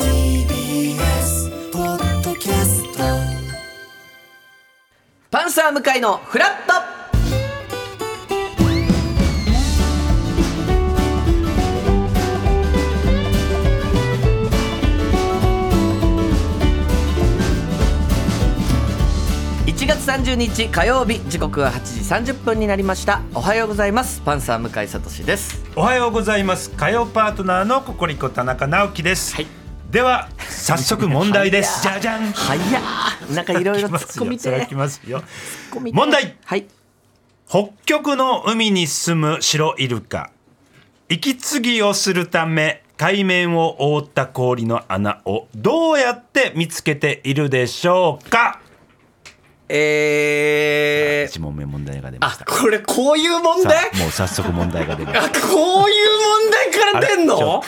TBS ポッドキャスト。パンサー向井のフラット。1月30日火曜日時刻は8時30分になりました。おはようございます。パンサー向井聡です。おはようございます。火曜パートナーのココリコ田中直樹です、はいでは早速問題です。じゃじゃん。早っなんかいろいろ 突っ込みていただきますよ。問題。はい。北極の海に住むシロイルカ。息継ぎをするため海面を覆った氷の穴をどうやって見つけているでしょうか？えー。一問目問題が出ました。あこれこういう問さ題あもう早速問題が出ました。あこういう問題から出んの？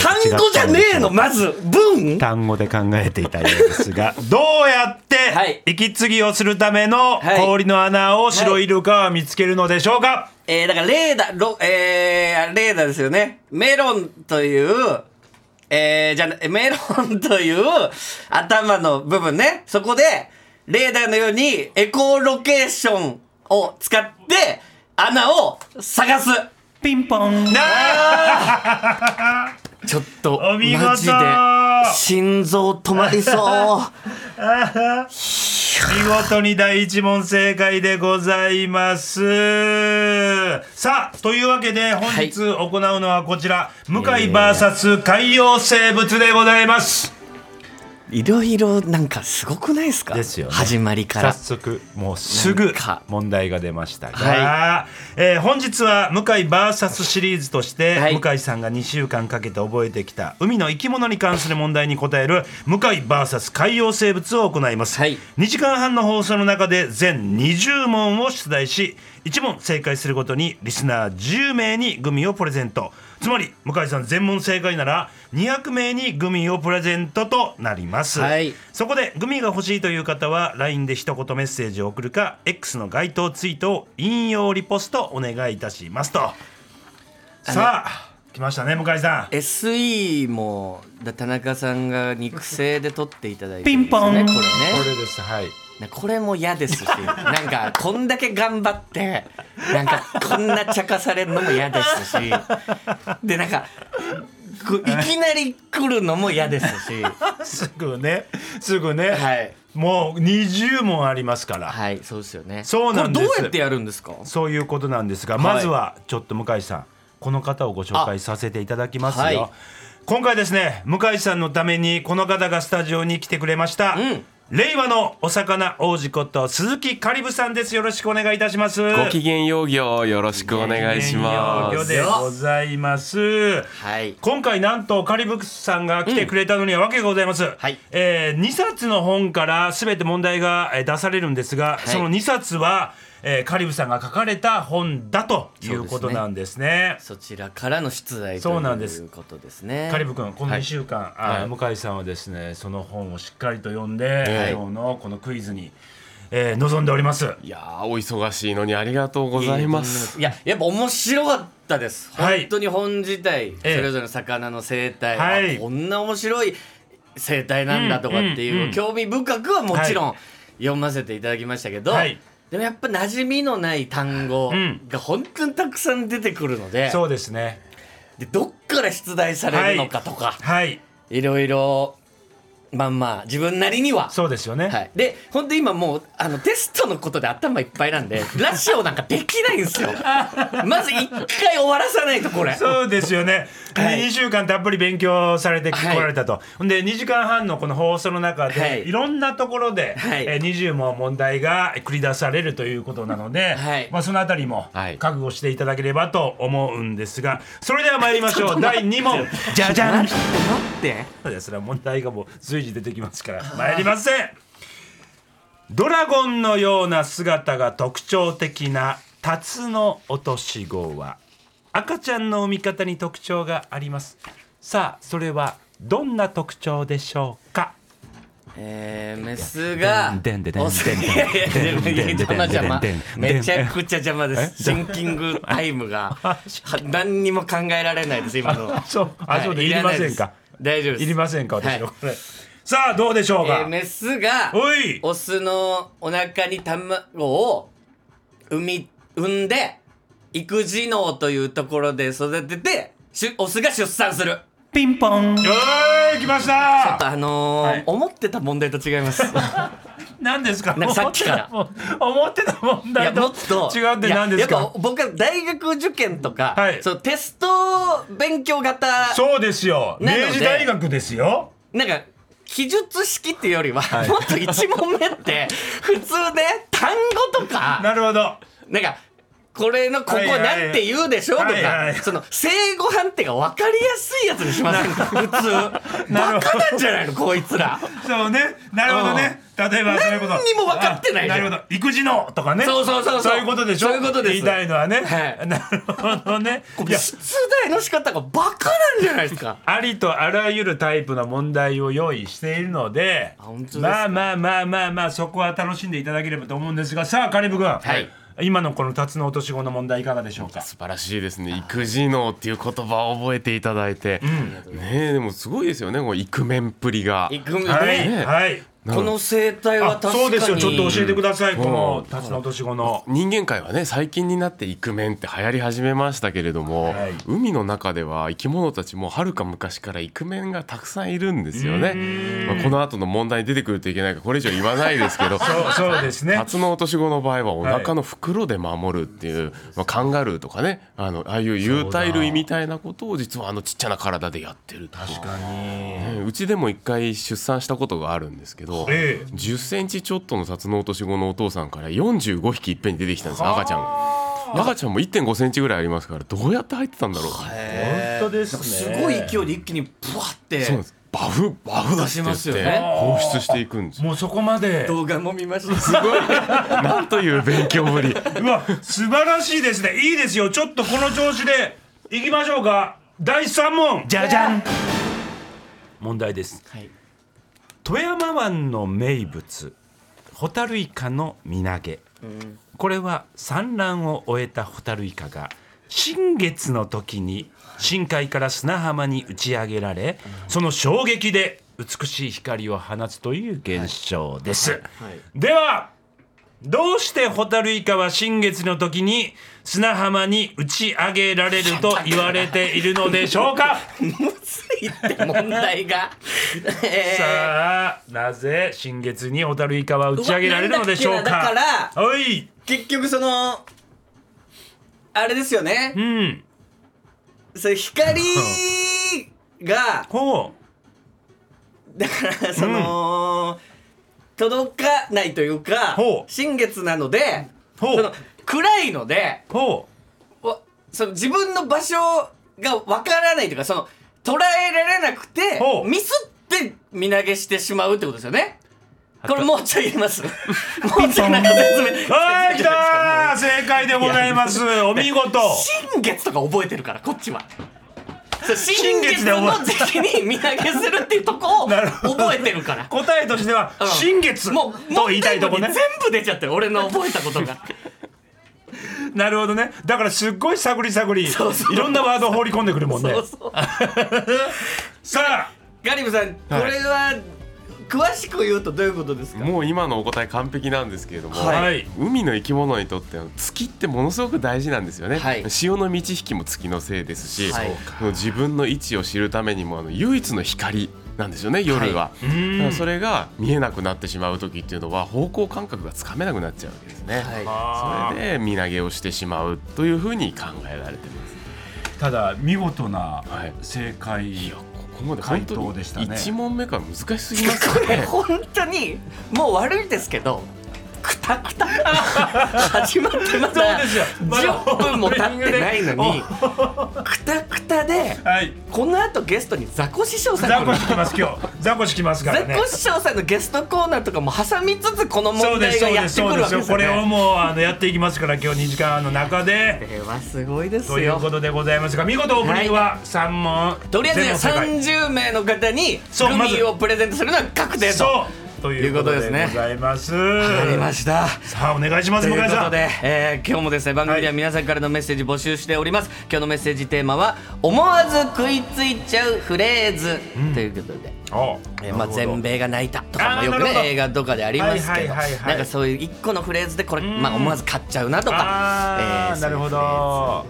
単語じゃねえの？まず文。単語で考えていたようですがどうやってはい。息継ぎをするためのはい。氷の穴をシロイルカは見つけるのでしょうか、えー、だからレーダーロえー、レーダーですよね。メロンというえー、じゃなメロンという頭の部分ね。そこでレーダーのようにエコーロケーションを使って穴を探す。ピンポン。ちょっとお見事。マジで心臓止まりそう。見事に第一問正解でございます。さあというわけで本日行うのはこちら、向井 VS 海洋生物でございますいろいろなんかすごくないですか？ですよね。始まりから。早速もうすぐ問題が出ましたが、はえー本日は向井 VS シリーズとして、はい。向井さんが2週間かけて覚えてきた海の生き物に関する問題に答える向井 VS 海洋生物を行います、はい。2時間半の放送の中で全20問を出題し1問正解するごとにリスナー10名にグミをプレゼントつまり向井さん全問正解なら200名にグミをプレゼントとなります、はい。そこでグミが欲しいという方は LINE で一言メッセージを送るか X の該当ツイートを引用リポストお願いいたしますと。さあ来ましたね向井さん。SE もだ田中さんが肉声で撮っていただいてるんですピンポン。これこねれですはい。ねこれも嫌ですし なんかこんだけ頑張ってなんかこんな茶化されるのも嫌ですしでなんかいきなり来るのも嫌ですし。すぐねすぐね、はい。もう20問ありますから、はいそうですよね。そうなんです。これどうやってやるんですか？そういうことなんですが、はい。まずはちょっと向井さんこの方をご紹介させていただきますよ、はい。今回ですね向井さんのためにこの方がスタジオに来てくれました、ん。令和のお魚王子こと鈴木カリブさんです。よろしくお願いいたします。ごきげんよう業よろしくお願いします。でございます。はい。今回なんとカリブさんが来てくれたのには訳がございます、はい。え2冊の本から全て問題がえー出されるんですが、い。その2冊は、えーカリブさんが書かれた本だということなんですね。そちらからの出題とそうなんですいうことです。ねカリブ君この2週間、あ向井さんはですねその本をしっかりと読んで、今日のこのクイズに、えー臨んでおります。いやーお忙しいのにありがとうございます。いややっぱ面白かったです、はい。本当に本自体そえ。えれぞれの魚の生態、はい。あこんな面白い生態なんだとかっていう、興味深くはもちろん読ませていただきましたけど、はいでもやっぱ馴染みのない単語ん。が本当にたくさん出てくるので,、そうですね。でどっから出題されるのかとか、はい。いろいろまあまあ自分なりには。そうですよね、はい、で本当今もうあのテストのことで頭いっぱいなんで ラジオなんかできないんですよ。まず一回終わらさないとこれ。そうですよね、はい。2週間たっぷり勉強されてこはいられたと、ほんで2時間半のこの放送の中で、はい。い、ろんなところで、はい。えー20問問題が繰り出されるということなので、はい。まあ、そのあたりもはい。覚悟していただければと思うんですがそれでは参りましょう。第2問。じゃじゃん。待って。いやそれは問題がもう随時出てきますから参りません。ドラゴンのような姿が特徴的なタツノオトシゴは赤ちゃんの産み方に特徴があります。さあそれはどんな特徴でしょうか？えー、メスがめちゃくちゃ邪魔です。シンキングタイムが は何にも考えられないです今の。そう。あそうでいりませんか？大丈夫です。いりませんか私はい。のこれさあどうでしょうか、えーメスがおい！オスのお腹に卵を産み産んで育児脳というところで育ててしゅオスが出産する。ピンポン。よーい来ました！あのーはい。思ってた問題と違います。何ですか？なんかさっきから。思ってた問題ともっと。違うって何ですか？いややっぱ僕は大学受験とか、はい。そうテスト勉強型そうですよ。明治大学ですよ。なんか記述式っていうよりは、もっと1問目って普通ね単語とか。なるほど。なんかこれのここなんて言うでしょ？とか、その正誤判定が分かりやすいやつにしませんか？普通。バカなんじゃないの？こいつら。そうね。なるほどね。例えば何にも分かってないなるほど。育児のとかね。そうそうそうそう。そういうことでしょ？そういうことです。言いたいのはね。はい。なるほどね。出題の仕方がバカなんじゃないですか？ありとあらゆるタイプの問題を用意しているのでまあまあまあまあまあそこは楽しんでいただければと思うんですが。さあカリブ君、はい今のこの辰の落とし子の問題いかがでしょうか？素晴らしいですね。育児能っていう言葉を覚えていただいて、ねえでもすごいですよねこのイクメンっぷりがいくね、はい、ねはいこの生態はあ確かに。そうですよ。ちょっと教えてください。このうん。辰の落とし子の。人間界はね最近になってイクメンって流行り始めましたけれども、はい。海の中では生き物たちもはるか昔からイクメンがたくさんいるんですよね、まあ、この後の問題に出てくるといけないからこれ以上言わないですけど。そうですね。タツノオトシゴの場合はお腹の袋で守るっていう、まあ、カンガルーとかねあのああいう有袋類みたいなことを実はあのちっちゃな体でやってると。確かに。ねうちでも一回出産したことがあるんですけど、ええ。10センチちょっとのタツノオトシゴのお父さんから45匹いっぺんに出てきたんです赤ちゃんが。赤ちゃんも1.5センチぐらいありますからどうやって入ってたんだろう。と本当ですね。すごい勢いで一気にブワって。そうです。バフバフ出出しますよね。放出していくんですよ。もうそこまで。動画も見ました。すごい。なんという勉強ぶり。うわ素晴らしいですね。いいですよ。ちょっとこの調子でいきましょうか。第3問。じゃじゃん。問題です。はい富山湾の名物ホタルイカの身投げ、これは産卵を終えたホタルイカが新月の時に深海から砂浜に打ち上げられ、その衝撃で美しい光を放つという現象です、ではどうしてホタルイカは新月の時に砂浜に打ち上げられると言われているのでしょうか？むずいって問題が、えー さあなぜ新月にホタルイカは打ち上げられるのでしょうか？だっけなだおい！結局そのあれですよね。うん。それ光が ほだからその、届かないというか新月なのでそう。の暗いのでほわその自分の場所がわからないというかその捉えられなくてミスって身投げしてしまうってことですよね。これもうちょい言います。もうちょいなんか説明。うはい来たー。正解でございます。お見事。新月とか覚えてるからこっちは。新新月の時期に身投げするっていうとこを 覚えてるから。答えとしてはうん。新月と言いたいとこね。全部出ちゃってる。俺の覚えたことが。なるほどね。だからすっごい探り探り。いろんなワードを放り込んでくるもんね。さあガリブさんこれは詳しく言うとどういうことですか？もう今のお答え完璧なんですけれども、はい。はい。海の生き物にとっては月ってものすごく大事なんですよね、はい。潮の満ち引きも月のせいですし、はい。その自分の位置を知るためにもあの唯一の光なんですよね夜は、いうん。だからそれが見えなくなってしまう時っていうのは方向感覚がつかめなくなっちゃうわけですね、はそれで身投げをしてしまうというふうに考えられてます。ただ見事なはい。正解、いやここまで本当に回答でしたね。1問目から難しすぎますね。本当にもう悪いですけどくたくた。始まってまだそうですよ。まだ10分も経ってないのにくたくたではい。この後ゲストにザコ師匠さんザがコシ来ます今日。ザコシ来ますからね。ザコ師匠さんのゲストコーナーとかも挟みつつこの問題がやってくるわけですよこれをね。もうあのやっていきますから今日2時間の中で。これはすごいですというよ。ことでございますが見事オープニングは3問。とりあえず全問正解。30名の方にグミをプレゼントするのは確定と。そうということでございます。ありました。さあお願いしますということで、えー今日もですね番組では皆さんからのメッセージ募集しております、今日のメッセージテーマは思わず食いついちゃうフレーズ、ということで、おえーまあ、全米が泣いたとかもよくね映画とかでありますけど、はいはいはいはい。なんかそういう一個のフレーズでこれ、まあ、思わず買っちゃうなとか、えーなるほど。は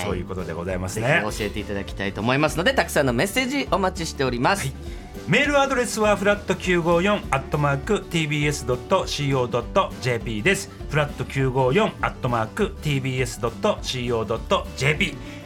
い。そういうことでございますぜねひ教えていただきたいと思いますのでたくさんのメッセージお待ちしております、メールアドレスはフラット954アットマーク tbs.co.jp です。フラット954アットマーク tbs.co.jp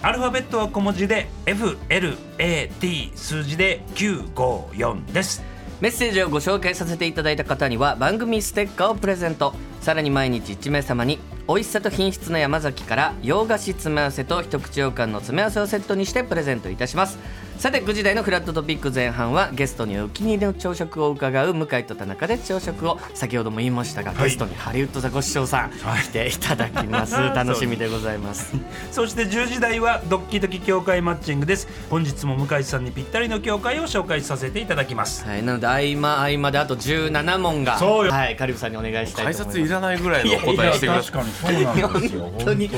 アルファベットは小文字で FLAT 数字で954です。メッセージをご紹介させていただいた方には番組ステッカーをプレゼント。さらに毎日1名様に美味しさと品質の山崎から洋菓子詰め合わせと一口羊羹の詰め合わせをセットにしてプレゼントいたします。さて9時台のフラットトピック前半はゲストにお気に入りの朝食を伺う向井と田中で朝食を先ほども言いましたが、ゲストにハリウッドザコシショウさん来ていただきます、楽しみでございますそして10時台はドッキドキ協会マッチングです。本日も向井さんにぴったりの協会を紹介させていただきます。はい、なので合間合間であと17問がはい、カリブさんにお願いしたいと思い解ます。説いらないぐらいの答えしてください本当に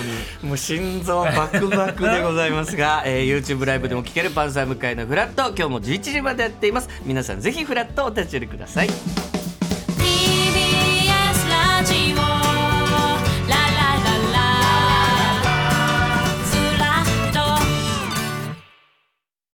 もう心臓バクバクでございますが、えー、YouTube ライブでも聴けるパンサー向かいのフラット今日も11時までやっています。皆さんぜひフラットお立ち寄りください。